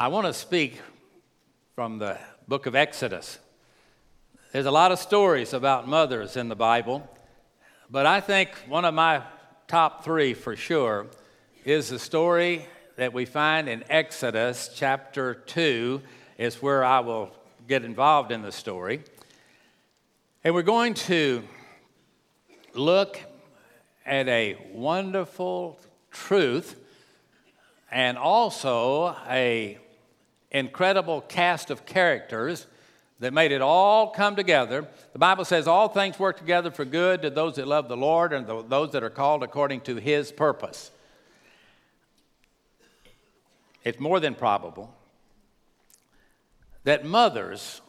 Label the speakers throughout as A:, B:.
A: I want to speak from the book of Exodus. There's a lot of stories about mothers in the Bible, but I think one of my top three for sure is the story that we find in Exodus chapter 2, is where I will get involved in the story. And we're going to look at a wonderful truth and also a incredible cast of characters that made it all come together. The Bible says all things work together for good to those that love the Lord and those that are called according to his purpose. It's more than probable that mothers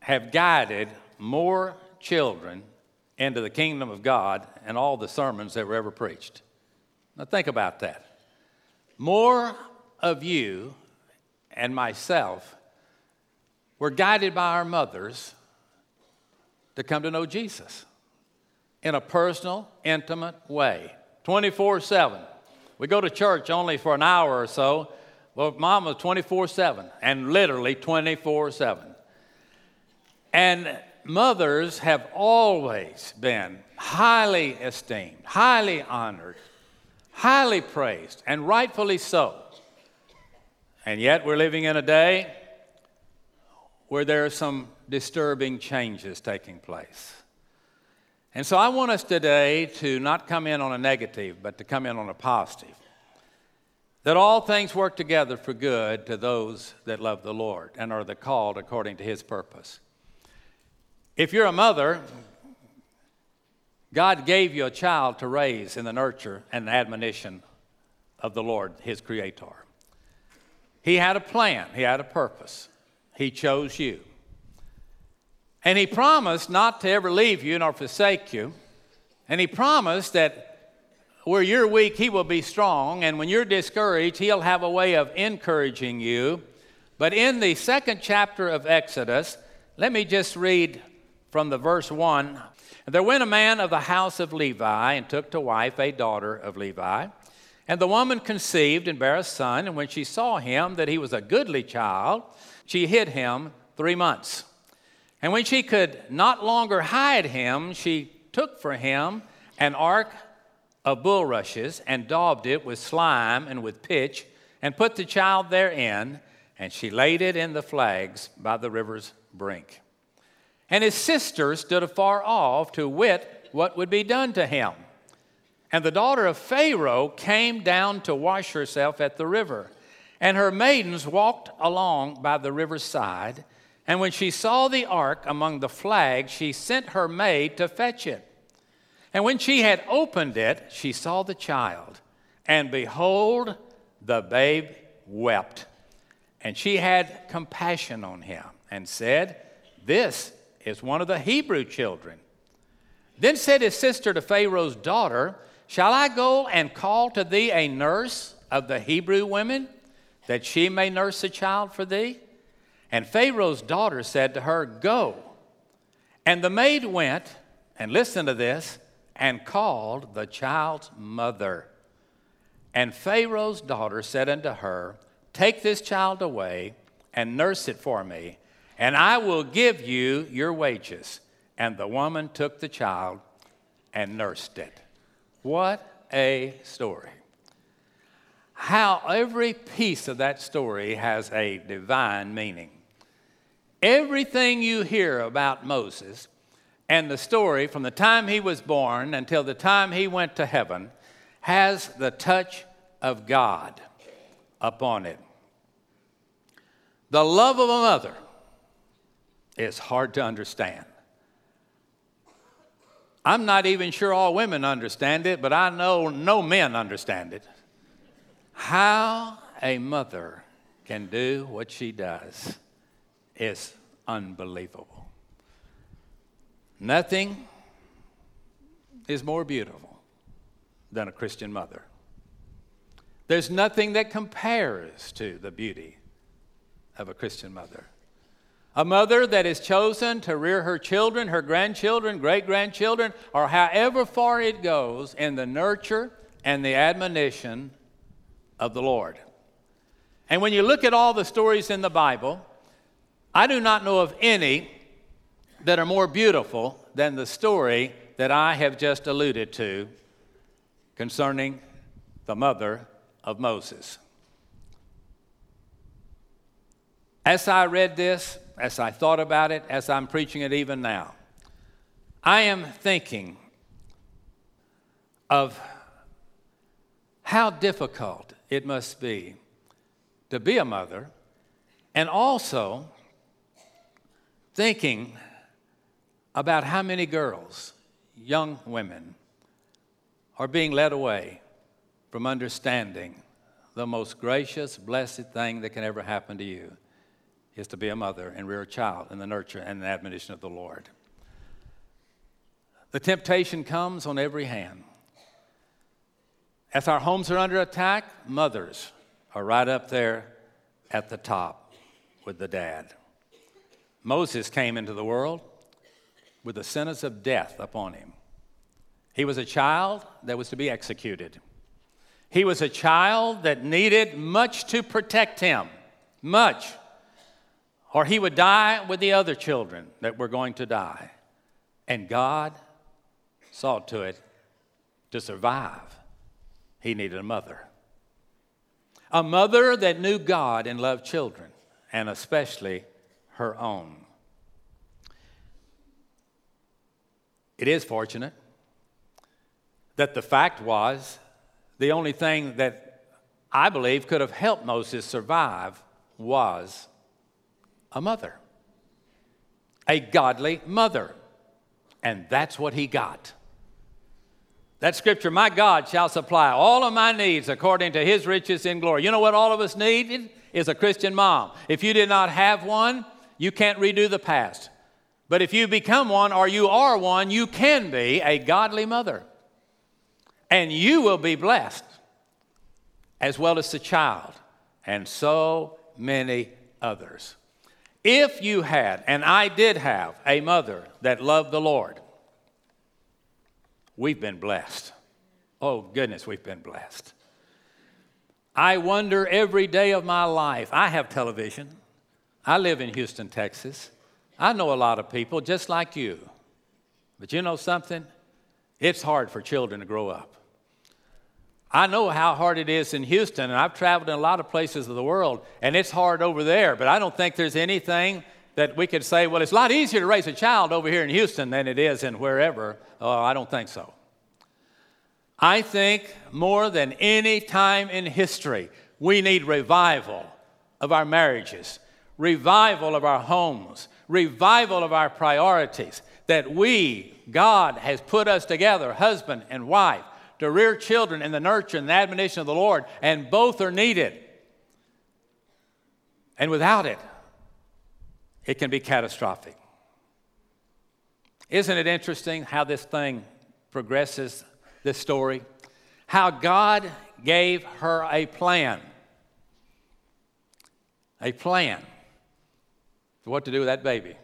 A: have guided more children into the kingdom of God and all the sermons that were ever preached. Now, think about that. More of you and myself were guided by our mothers to come to know Jesus in a personal, intimate way, 24 7. We go to church only for an hour or so. Well, mom was 24 7, and literally 24 7. And mothers have always been highly esteemed, highly honored, highly praised, and rightfully so. And yet, we're living in a day where there are some disturbing changes taking place. And so, I want us today to not come in on a negative, but to come in on a positive. That all things work together for good to those that love the Lord and are the called according to his purpose. If you're a mother, God gave you a child to raise in the nurture and admonition of the Lord, his creator. He had a plan, he had a purpose. He chose you. And he promised not to ever leave you nor forsake you. And he promised that where you're weak, he will be strong. And when you're discouraged, he'll have a way of encouraging you. But in the second chapter of Exodus, let me just read from the verse 1 There went a man of the house of Levi and took to wife a daughter of Levi. And the woman conceived and bare a son, and when she saw him that he was a goodly child, she hid him three months. And when she could not longer hide him, she took for him an ark of bulrushes and daubed it with slime and with pitch, and put the child therein, and she laid it in the flags by the river's brink. And his sister stood afar off to wit what would be done to him. And the daughter of Pharaoh came down to wash herself at the river. And her maidens walked along by the river's side. And when she saw the ark among the flags, she sent her maid to fetch it. And when she had opened it, she saw the child. And behold, the babe wept. And she had compassion on him and said, This is one of the Hebrew children. Then said his sister to Pharaoh's daughter, Shall I go and call to thee a nurse of the Hebrew women, that she may nurse the child for thee? And Pharaoh's daughter said to her, Go. And the maid went, and listen to this, and called the child's mother. And Pharaoh's daughter said unto her, Take this child away and nurse it for me and I will give you your wages. And the woman took the child and nursed it. What a story. How every piece of that story has a divine meaning. Everything you hear about Moses and the story from the time he was born until the time he went to heaven has the touch of God upon it. The love of a mother is hard to understand. I'm not even sure all women understand it, but I know no men understand it. How a mother can do what she does is unbelievable. Nothing is more beautiful than a Christian mother. There's nothing that compares to the beauty of a Christian mother. A mother that is chosen to rear her children, her grandchildren, great grandchildren, or however far it goes in the nurture and the admonition of the Lord. And when you look at all the stories in the Bible, I do not know of any that are more beautiful than the story that I have just alluded to concerning the mother of Moses. As I read this, as I thought about it, as I'm preaching it even now, I am thinking of how difficult it must be to be a mother, and also thinking about how many girls, young women, are being led away from understanding the most gracious, blessed thing that can ever happen to you is to be a mother and rear a child in the nurture and the admonition of the Lord. The temptation comes on every hand. As our homes are under attack, mothers are right up there at the top with the dad. Moses came into the world with the sentence of death upon him. He was a child that was to be executed. He was a child that needed much to protect him, much or he would die with the other children that were going to die. And God saw to it to survive, he needed a mother. A mother that knew God and loved children, and especially her own. It is fortunate that the fact was the only thing that I believe could have helped Moses survive was a mother, a godly mother. And that's what he got. That scripture, my God shall supply all of my needs according to his riches in glory. You know what all of us need? Is a Christian mom. If you did not have one, you can't redo the past. But if you become one or you are one, you can be a godly mother. And you will be blessed as well as the child and so many others. If you had, and I did have, a mother that loved the Lord, we've been blessed. Oh, goodness, we've been blessed. I wonder every day of my life. I have television. I live in Houston, Texas. I know a lot of people just like you. But you know something? It's hard for children to grow up. I know how hard it is in Houston, and I've traveled in a lot of places of the world, and it's hard over there, but I don't think there's anything that we could say, well, it's a lot easier to raise a child over here in Houston than it is in wherever. Oh, I don't think so. I think more than any time in history, we need revival of our marriages, revival of our homes, revival of our priorities. That we, God, has put us together, husband and wife, to rear children in the nurture and the admonition of the Lord, and both are needed. And without it, it can be catastrophic. Isn't it interesting how this thing progresses, this story? How God gave her a plan. A plan for what to do with that baby.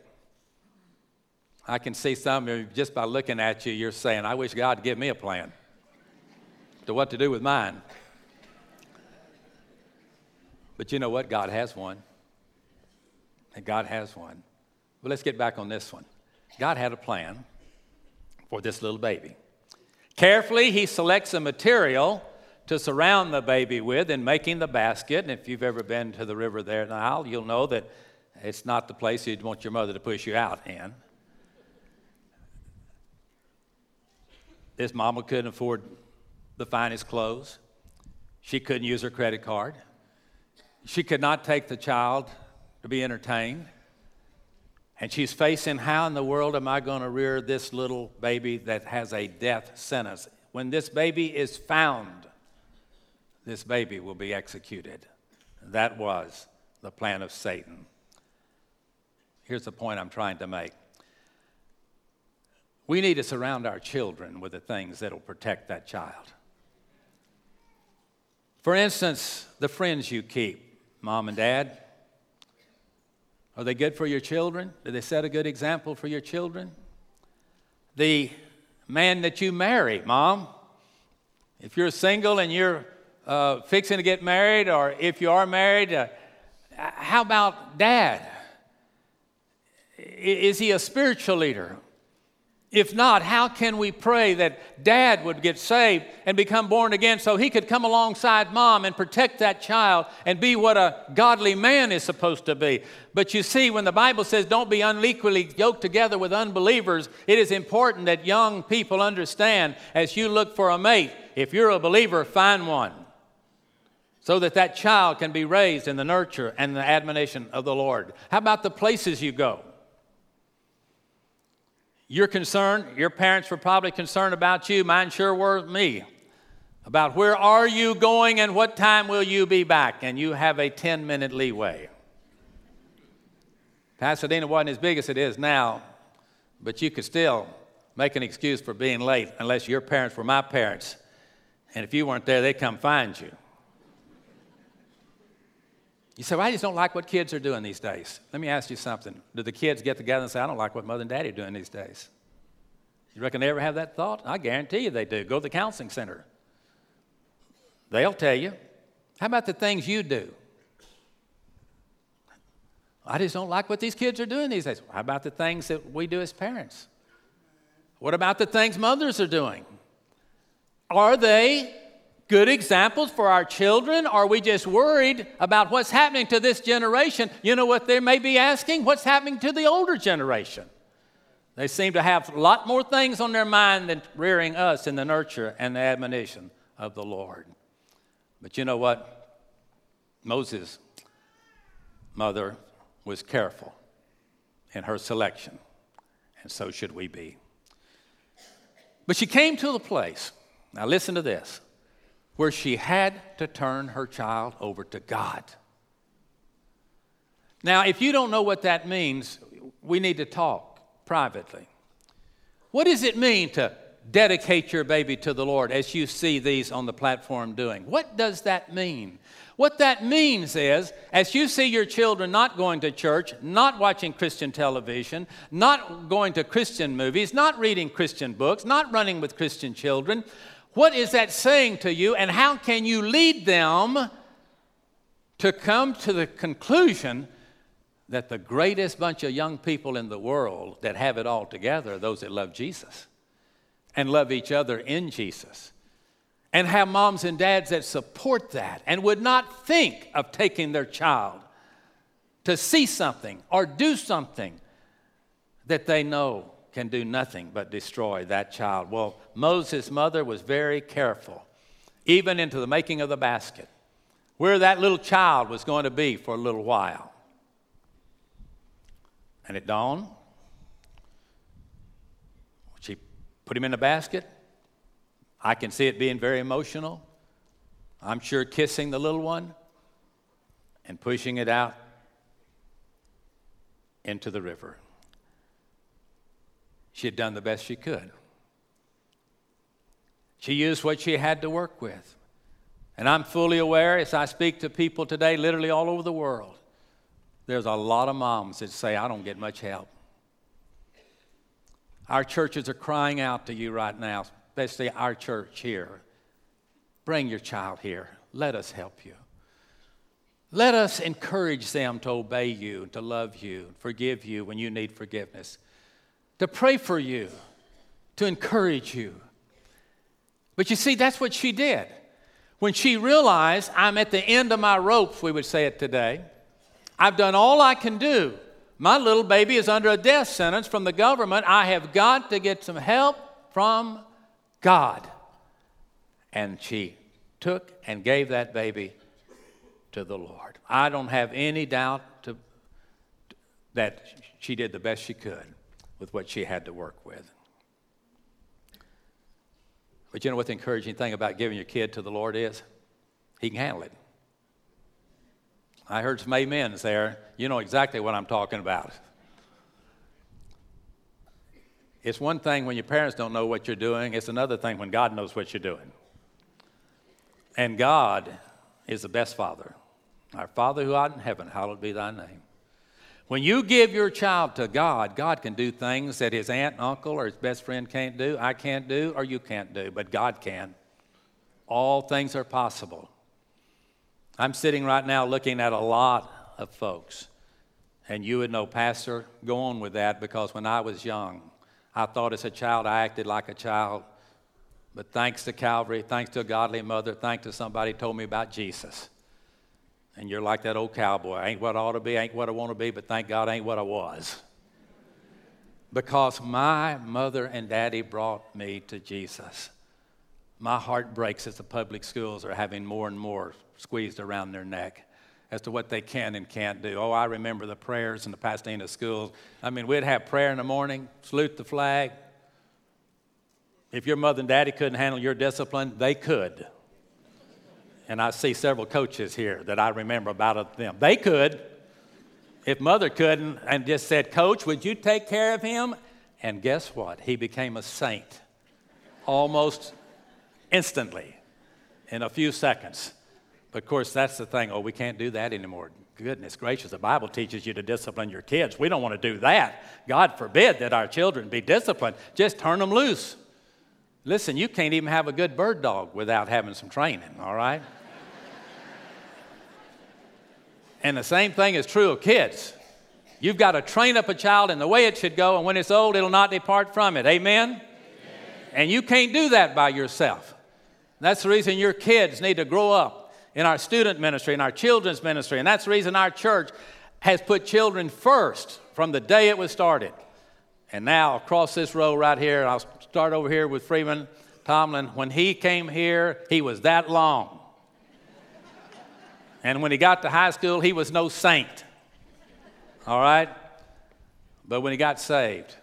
A: I can see some of you just by looking at you, you're saying, I wish God would give me a plan to what to do with mine. But you know what? God has one. And God has one. But let's get back on this one. God had a plan for this little baby. Carefully, he selects a material to surround the baby with in making the basket. And if you've ever been to the river there in the Nile, you'll know that it's not the place you'd want your mother to push you out in. This mama couldn't afford the finest clothes. She couldn't use her credit card. She could not take the child to be entertained. And she's facing how in the world am I going to rear this little baby that has a death sentence? When this baby is found, this baby will be executed. That was the plan of Satan. Here's the point I'm trying to make we need to surround our children with the things that will protect that child. For instance, the friends you keep, mom and dad, are they good for your children? Do they set a good example for your children? The man that you marry, mom, if you're single and you're uh, fixing to get married, or if you are married, uh, how about dad? Is he a spiritual leader? If not, how can we pray that dad would get saved and become born again so he could come alongside mom and protect that child and be what a godly man is supposed to be? But you see, when the Bible says don't be unequally yoked together with unbelievers, it is important that young people understand as you look for a mate, if you're a believer, find one so that that child can be raised in the nurture and the admonition of the Lord. How about the places you go? You're concerned, your parents were probably concerned about you, mine sure were me. About where are you going and what time will you be back? And you have a 10 minute leeway. Pasadena wasn't as big as it is now, but you could still make an excuse for being late unless your parents were my parents. And if you weren't there, they'd come find you. You say, well, I just don't like what kids are doing these days. Let me ask you something. Do the kids get together and say, I don't like what mother and daddy are doing these days? You reckon they ever have that thought? I guarantee you they do. Go to the counseling center. They'll tell you. How about the things you do? I just don't like what these kids are doing these days. How about the things that we do as parents? What about the things mothers are doing? Are they good examples for our children? Are we just worried about what's happening to this generation? You know what they may be asking? What's happening to the older generation? They seem to have a lot more things on their mind than rearing us in the nurture and the admonition of the Lord. But you know what? Moses' mother was careful in her selection, and so should we be. But she came to the place, now listen to this, where she had to turn her child over to God. Now, if you don't know what that means, we need to talk privately. What does it mean to dedicate your baby to the Lord as you see these on the platform doing? What does that mean? What that means is, as you see your children not going to church, not watching Christian television, not going to Christian movies, not reading Christian books, not running with Christian children, what is that saying to you, and how can you lead them to come to the conclusion that the greatest bunch of young people in the world that have it all together are those that love Jesus and love each other in Jesus? And have moms and dads that support that and would not think of taking their child to see something or do something that they know can do nothing but destroy that child. Well, Moses' mother was very careful, even into the making of the basket, where that little child was going to be for a little while. And at dawn, she put him in the basket. I can see it being very emotional. I'm sure kissing the little one and pushing it out into the river. She had done the best she could. She used what she had to work with. And I'm fully aware as I speak to people today, literally all over the world, there's a lot of moms that say, I don't get much help. Our churches are crying out to you right now, especially our church here. Bring your child here. Let us help you. Let us encourage them to obey you, to love you, forgive you when you need forgiveness to pray for you, to encourage you. But you see, that's what she did. When she realized, I'm at the end of my rope, we would say it today, I've done all I can do. My little baby is under a death sentence from the government. I have got to get some help from God. And she took and gave that baby to the Lord. I don't have any doubt to, that she did the best she could with what she had to work with. But you know what the encouraging thing about giving your kid to the Lord is? He can handle it. I heard some amens there. You know exactly what I'm talking about. It's one thing when your parents don't know what you're doing, it's another thing when God knows what you're doing. And God is the best Father. Our Father who art in heaven, hallowed be thy name. When you give your child to God, God can do things that his aunt, and uncle, or his best friend can't do, I can't do, or you can't do, but God can. All things are possible I'm sitting right now looking at a lot of folks, and you would know, Pastor, go on with that because when I was young, I thought as a child I acted like a child. But thanks to Calvary, thanks to a godly mother, thanks to somebody told me about Jesus. And you're like that old cowboy. Ain't what I ought to be, ain't what I want to be, but thank God ain't what I was. Because my mother and daddy brought me to Jesus. My heart breaks as the public schools are having more and more squeezed around their neck as to what they can and can't do. Oh, I remember the prayers in the Pasadena schools. I mean, we'd have prayer in the morning, salute the flag. If your mother and daddy couldn't handle your discipline, they could. And I see several coaches here that I remember about them. They could. If mother couldn't and just said, Coach, would you take care of him? And guess what? He became a saint almost instantly in a few seconds. But of course, that's the thing. Oh, we can't do that anymore. Goodness gracious, the Bible teaches you to discipline your kids. We don't want to do that. God forbid that our children be disciplined. Just turn them loose. Listen, you can't even have a good bird dog without having some training, all right? and the same thing is true of kids. You've got to train up a child in the way it should go, and when it's old, it'll not depart from it. Amen? Amen. And you can't do that by yourself. That's the reason your kids need to grow up in our student ministry, in our children's ministry. And that's the reason our church has put children first from the day it was started. And now, across this row right here, I'll start over here with Freeman Tomlin. When he came here, he was that long. And when he got to high school, he was no saint. All right? But when he got saved,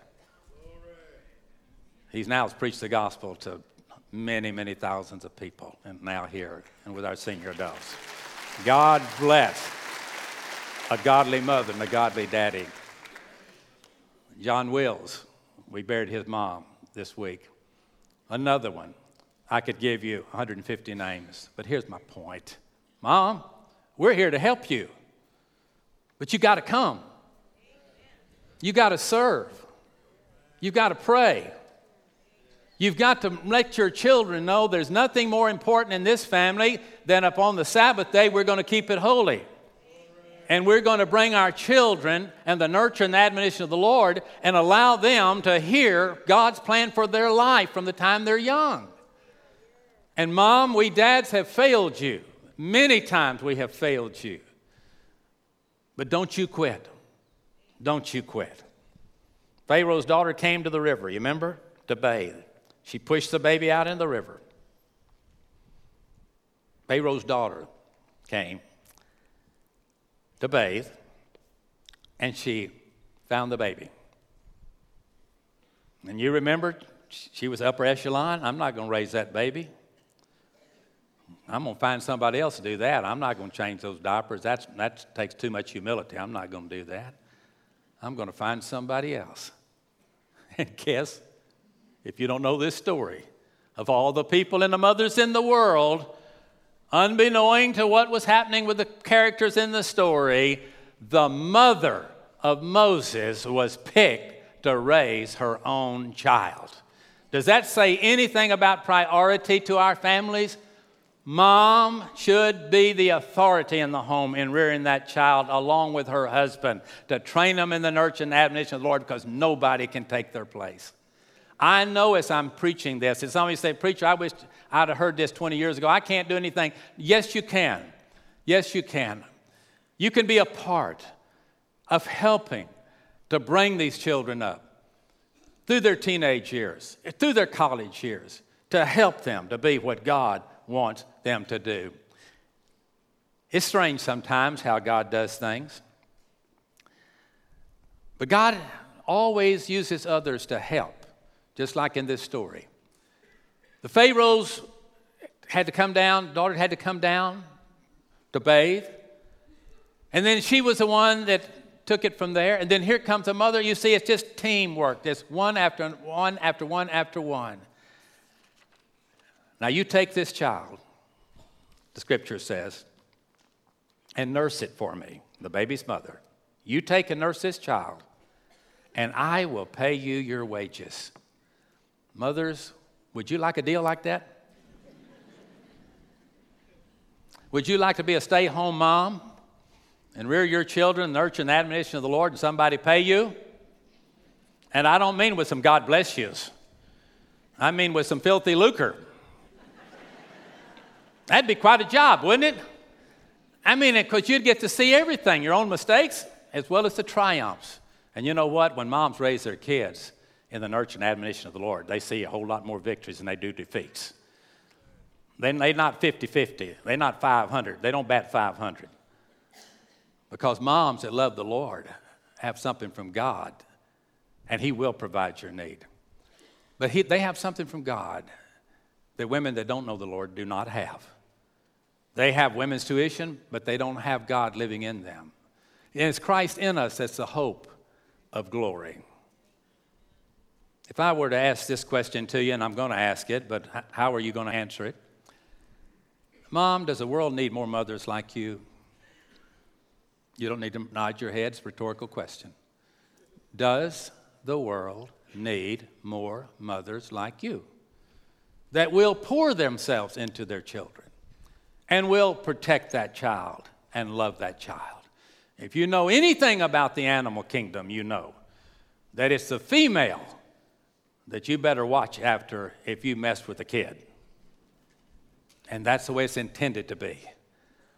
A: he's now preached the gospel to many, many thousands of people, and now here and with our senior adults. God bless a godly mother and a godly daddy. John Wills, we buried his mom this week. Another one. I could give you 150 names, but here's my point. Mom, we're here to help you, but you got to come. You got to serve. You've got to pray. You've got to let your children know there's nothing more important in this family than upon the Sabbath day we're going to keep it holy. And we're going to bring our children and the nurture and the admonition of the Lord and allow them to hear God's plan for their life from the time they're young. And mom, we dads have failed you. Many times we have failed you. But don't you quit. Don't you quit. Pharaoh's daughter came to the river, you remember? To bathe. She pushed the baby out in the river. Pharaoh's daughter came to bathe, and she found the baby. And you remember, she was upper echelon. I'm not going to raise that baby. I'm going to find somebody else to do that. I'm not going to change those diapers. That's, that takes too much humility. I'm not going to do that. I'm going to find somebody else. And guess if you don't know this story, of all the people and the mothers in the world, unbeknown to what was happening with the characters in the story, the mother of Moses was picked to raise her own child. Does that say anything about priority to our families? Mom should be the authority in the home in rearing that child along with her husband to train them in the nurture and admonition of the Lord because nobody can take their place. I know as I'm preaching this, if somebody say, Preacher, I wish I'd have heard this 20 years ago. I can't do anything. Yes, you can. Yes, you can. You can be a part of helping to bring these children up through their teenage years, through their college years, to help them to be what God wants them to do. It's strange sometimes how God does things. But God always uses others to help just like in this story. The Pharaohs had to come down, daughter had to come down to bathe. And then she was the one that took it from there. And then here comes the mother. You see, it's just teamwork, just one after one after one after one. Now you take this child, the scripture says, and nurse it for me, the baby's mother. You take and nurse this child, and I will pay you your wages. Mothers, would you like a deal like that? Would you like to be a stay at home mom and rear your children, nurture the admonition of the Lord, and somebody pay you? And I don't mean with some God bless yous, I mean with some filthy lucre. That'd be quite a job, wouldn't it? I mean, because you'd get to see everything your own mistakes as well as the triumphs. And you know what? When moms raise their kids in the nurture and admonition of the Lord, they see a whole lot more victories than they do defeats. They're not 50 50, they're not 500, they don't bat 500. Because moms that love the Lord have something from God, and He will provide your need. But he, they have something from God that women that don't know the Lord do not have. They have women's tuition, but they don't have God living in them. And it's Christ in us that's the hope of glory. If I were to ask this question to you, and I'm going to ask it, but how are you going to answer it? Mom, does the world need more mothers like you? You don't need to nod your head, it's rhetorical question. Does the world need more mothers like you that will pour themselves into their children and will protect that child and love that child? If you know anything about the animal kingdom, you know that it's the female that you better watch after if you mess with a kid. And that's the way it's intended to be.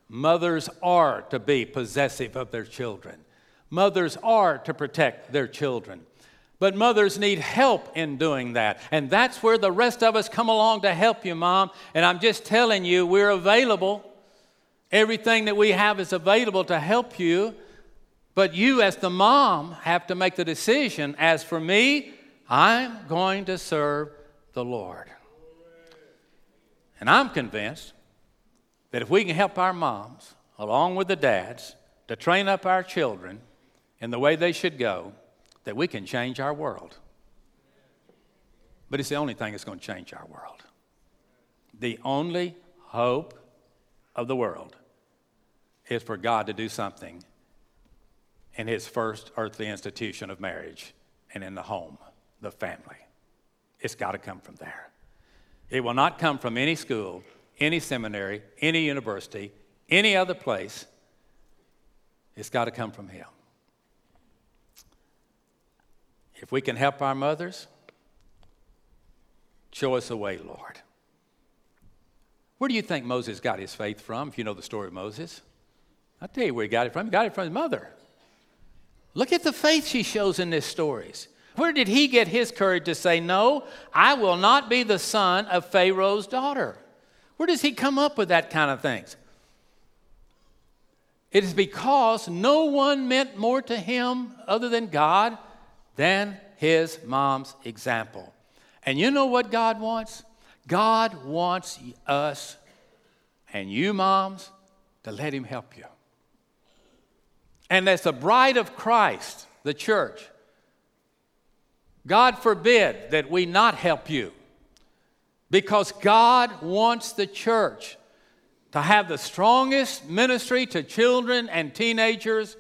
A: Mothers are to be possessive of their children. Mothers are to protect their children. But mothers need help in doing that. And that's where the rest of us come along to help you, Mom. And I'm just telling you, we're available. Everything that we have is available to help you. But you, as the mom, have to make the decision as for me, I'm going to serve the Lord. And I'm convinced that if we can help our moms, along with the dads, to train up our children in the way they should go, that we can change our world. But it's the only thing that's going to change our world. The only hope of the world is for God to do something in his first earthly institution of marriage and in the home, the family. It's got to come from there. It will not come from any school, any seminary, any university, any other place. It's got to come from him. If we can help our mothers, show us the way, Lord. Where do you think Moses got his faith from, if you know the story of Moses? I'll tell you where he got it from. He got it from his mother. Look at the faith she shows in these stories. Where did he get his courage to say, No, I will not be the son of Pharaoh's daughter? Where does he come up with that kind of things? It is because no one meant more to him other than God than his mom's example. And you know what God wants? God wants us and you, moms, to let him help you. And as the bride of Christ, the church, God forbid that we not help you because God wants the church to have the strongest ministry to children and teenagers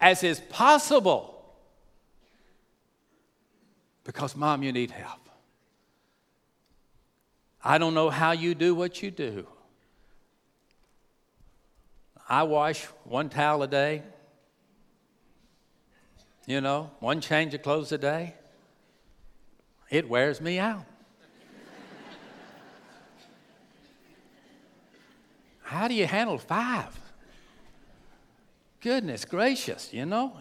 A: as is possible. Because, Mom, you need help. I don't know how you do what you do. I wash one towel a day. You know, one change of clothes a day, it wears me out. How do you handle five? Goodness gracious, you know?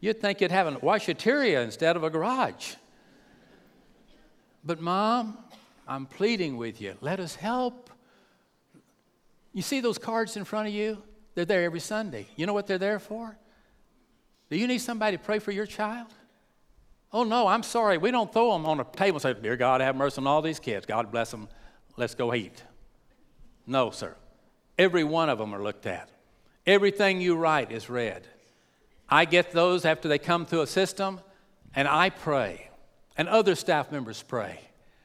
A: You'd think you'd have a washateria instead of a garage. But, Mom, I'm pleading with you. Let us help. You see those cards in front of you? They're there every Sunday. You know what they're there for? Do you need somebody to pray for your child? Oh, no, I'm sorry. We don't throw them on a table and say, Dear God, have mercy on all these kids. God bless them. Let's go eat. No, sir. Every one of them are looked at. Everything you write is read. I get those after they come through a system, and I pray, and other staff members pray.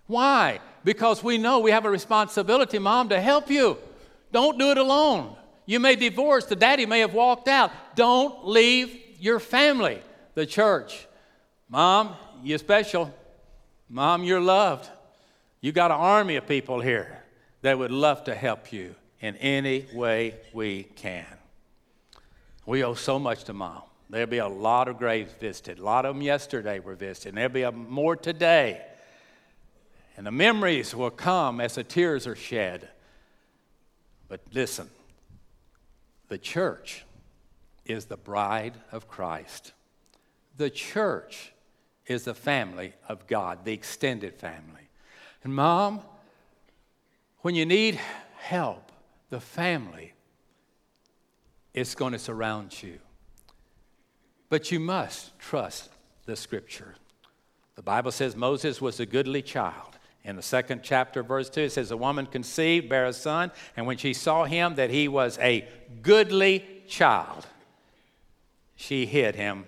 A: Why? Because we know we have a responsibility, Mom, to help you. Don't do it alone. You may divorce, the daddy may have walked out. Don't leave your family, the church. Mom, you're special. Mom, you're loved. You got an army of people here that would love to help you in any way we can. We owe so much to mom. There'll be a lot of graves visited. A lot of them yesterday were visited, and there'll be more today. And the memories will come as the tears are shed. But listen, the church is the bride of Christ. The church is the family of God, the extended family. And mom, when you need help, the family is going to surround you. But you must trust the scripture. The Bible says Moses was a goodly child. In the second chapter, verse 2, it says, A woman conceived, bare a son, and when she saw him that he was a goodly child, she hid him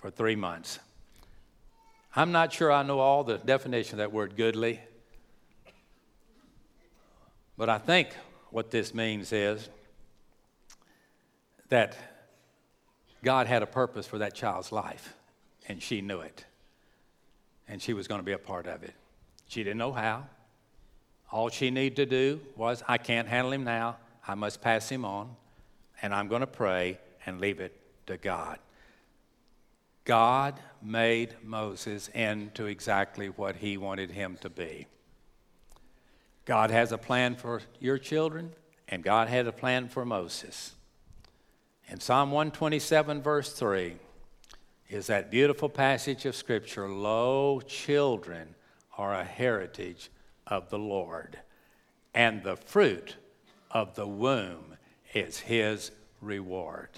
A: for three months. I'm not sure I know all the definition of that word goodly, but I think what this means is that God had a purpose for that child's life, and she knew it. And she was going to be a part of it. She didn't know how. All she needed to do was, I can't handle him now. I must pass him on, and I'm going to pray and leave it to God. God made Moses into exactly what he wanted him to be. God has a plan for your children, and God had a plan for Moses. In Psalm 127, verse 3, is that beautiful passage of Scripture Lo, children are a heritage of the Lord, and the fruit of the womb is his reward.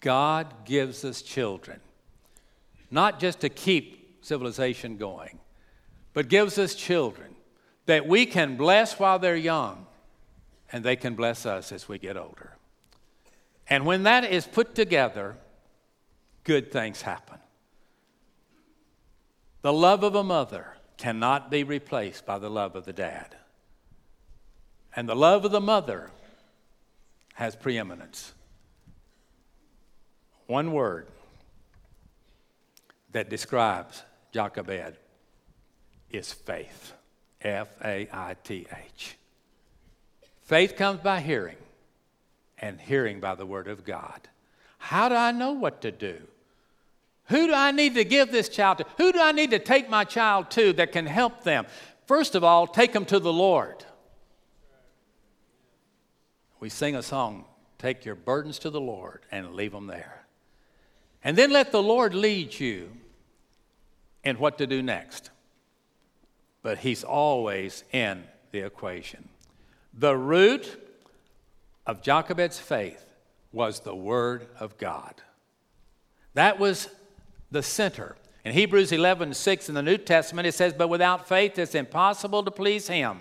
A: God gives us children, not just to keep civilization going, but gives us children that we can bless while they're young, and they can bless us as we get older. And when that is put together, good things happen. The love of a mother cannot be replaced by the love of the dad. And the love of the mother has preeminence. One word that describes Jochebed is faith. F A I T H. Faith comes by hearing, and hearing by the Word of God. How do I know what to do? Who do I need to give this child to? Who do I need to take my child to that can help them? First of all, take them to the Lord. We sing a song, Take Your Burdens to the Lord and leave them there. And then let the Lord lead you in what to do next. But He's always in the equation. The root of Jochebed's faith was the Word of God. That was the center. In Hebrews 11 6 in the New Testament, it says, But without faith it's impossible to please Him.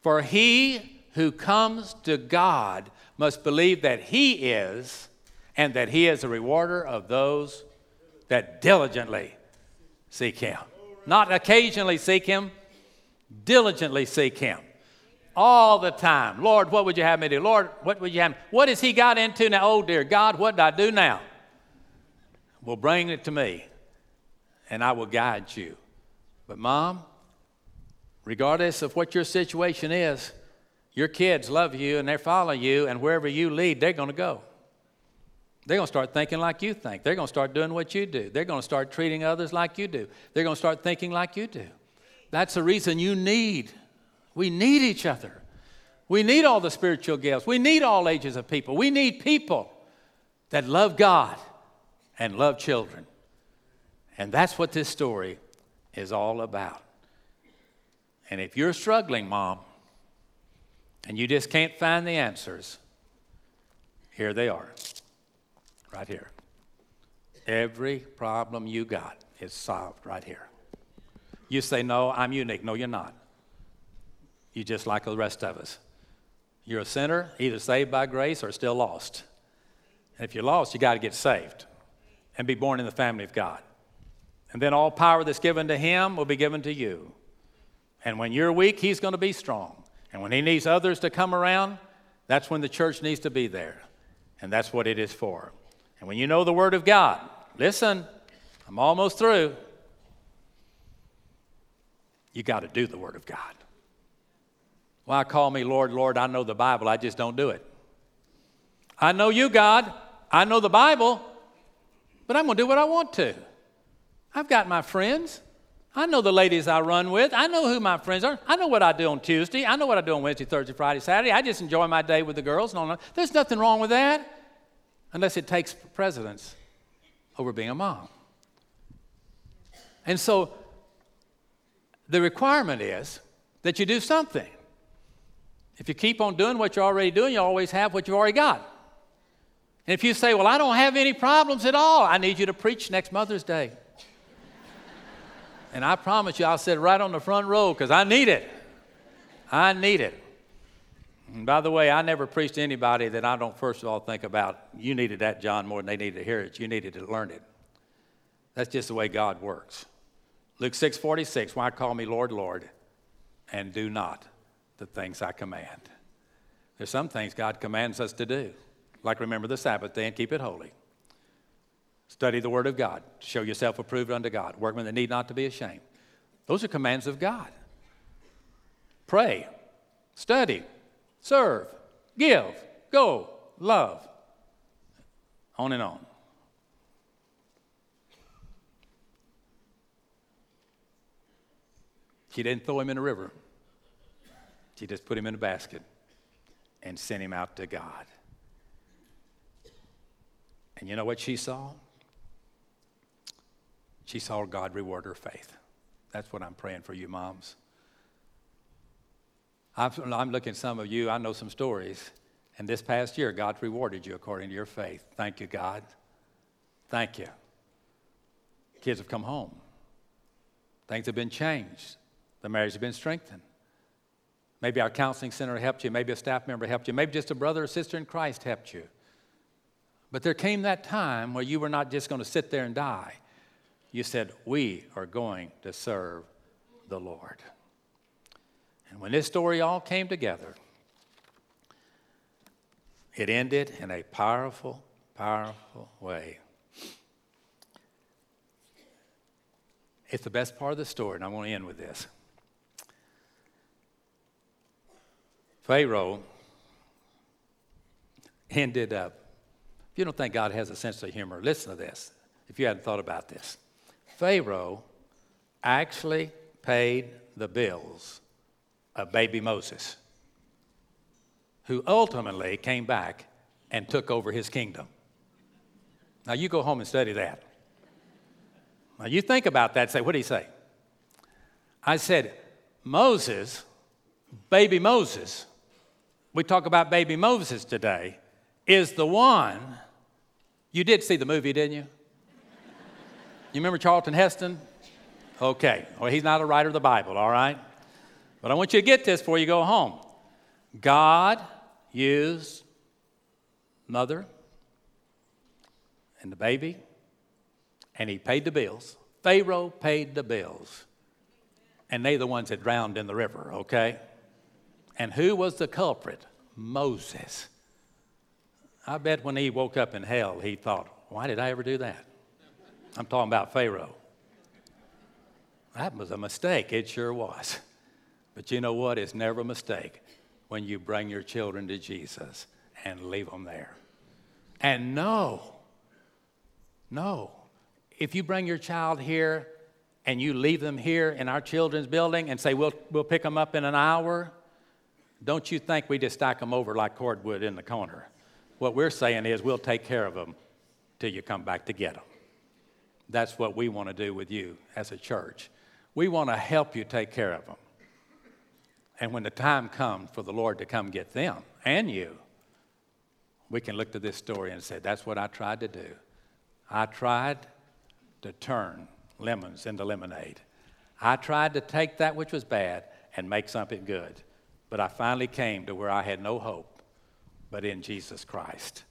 A: For he who comes to God must believe that He is, and that He is a rewarder of those that diligently seek Him. Not occasionally seek Him, diligently seek Him. All the time. Lord, what would you have me do? Lord, what would you have me? What has He got into now? Oh, dear God, what do I do now? Well, bring it to me, and I will guide you. But, Mom, regardless of what your situation is, your kids love you and they follow you, and wherever you lead, they're going to go. They're going to start thinking like you think. They're going to start doing what you do. They're going to start treating others like you do. They're going to start thinking like you do. That's the reason you need, we need each other. We need all the spiritual gifts. We need all ages of people. We need people that love God and love children. And that's what this story is all about. And if you're struggling, mom, and you just can't find the answers, here they are, right here. Every problem you got is solved right here. You say, No, I'm unique. No, you're not. You're just like the rest of us. You're a sinner, either saved by grace or still lost. And if you're lost, you got to get saved and be born in the family of God. And then all power that's given to Him will be given to you. And when you're weak, He's going to be strong. And when he needs others to come around, that's when the church needs to be there. And that's what it is for. And when you know the Word of God, listen, I'm almost through. You got to do the Word of God. Why call me Lord, Lord? I know the Bible, I just don't do it. I know you, God. I know the Bible, but I'm going to do what I want to. I've got my friends. I know the ladies I run with. I know who my friends are. I know what I do on Tuesday. I know what I do on Wednesday, Thursday, Friday, Saturday. I just enjoy my day with the girls. No, no. There's nothing wrong with that unless it takes precedence over being a mom. And so the requirement is that you do something. If you keep on doing what you're already doing, you always have what you've already got. And if you say, Well, I don't have any problems at all, I need you to preach next Mother's Day. and I promise you, I'll sit right on the front row because I need it. I need it. And by the way, I never preach to anybody that I don't first of all think about, you needed that, John, more than they needed to hear it. You needed to learn it. That's just the way God works. Luke 6 46, why call me Lord, Lord, and do not the things I command? There's some things God commands us to do, like remember the Sabbath day and keep it holy. Study the Word of God, show yourself approved unto God, workmen that need not to be ashamed. Those are commands of God. Pray, study, serve, give, go, love, on and on. She didn't throw him in a river. She just put him in a basket and sent him out to God. And you know what she saw? She saw God reward her faith. That's what I'm praying for you, moms. I'm looking at some of you, I know some stories. And this past year, God rewarded you according to your faith. Thank you, God. Thank you. Kids have come home. Things have been changed. The marriage has been strengthened. Maybe our counseling center helped you. Maybe a staff member helped you. Maybe just a brother or sister in Christ helped you. But there came that time where you were not just going to sit there and die. You said, We are going to serve the Lord. And when this story all came together, it ended in a powerful, powerful way. It's the best part of the story, and I want to end with this. Pharaoh ended up, if you don't think God has a sense of humor, listen to this, if you hadn't thought about this. Pharaoh actually paid the bills of baby Moses, who ultimately came back and took over his kingdom. Now, you go home and study that. Now, you think about that say, what did he say? I said, Moses, baby Moses, we talk about baby Moses today, is the one. You did see the movie, didn't you? You remember Charlton Heston? Okay. Well, he's not a writer of the Bible, all right? But I want you to get this before you go home. God used mother and the baby, and he paid the bills. Pharaoh paid the bills. And they the ones that drowned in the river, okay? And who was the culprit? Moses. I bet when he woke up in hell, he thought, why did I ever do that? I'm talking about Pharaoh. That was a mistake. It sure was. But you know what? It's never a mistake when you bring your children to Jesus and leave them there. And no, no. If you bring your child here and you leave them here in our children's building and say, we'll, we'll pick them up in an hour, don't you think we just stack them over like cordwood in the corner? What we're saying is we'll take care of them till you come back to get them. That's what we want to do with you as a church. We want to help you take care of them. And when the time comes for the Lord to come get them and you, we can look to this story and say, That's what I tried to do. I tried to turn lemons into lemonade. I tried to take that which was bad and make something good. But I finally came to where I had no hope but in Jesus Christ.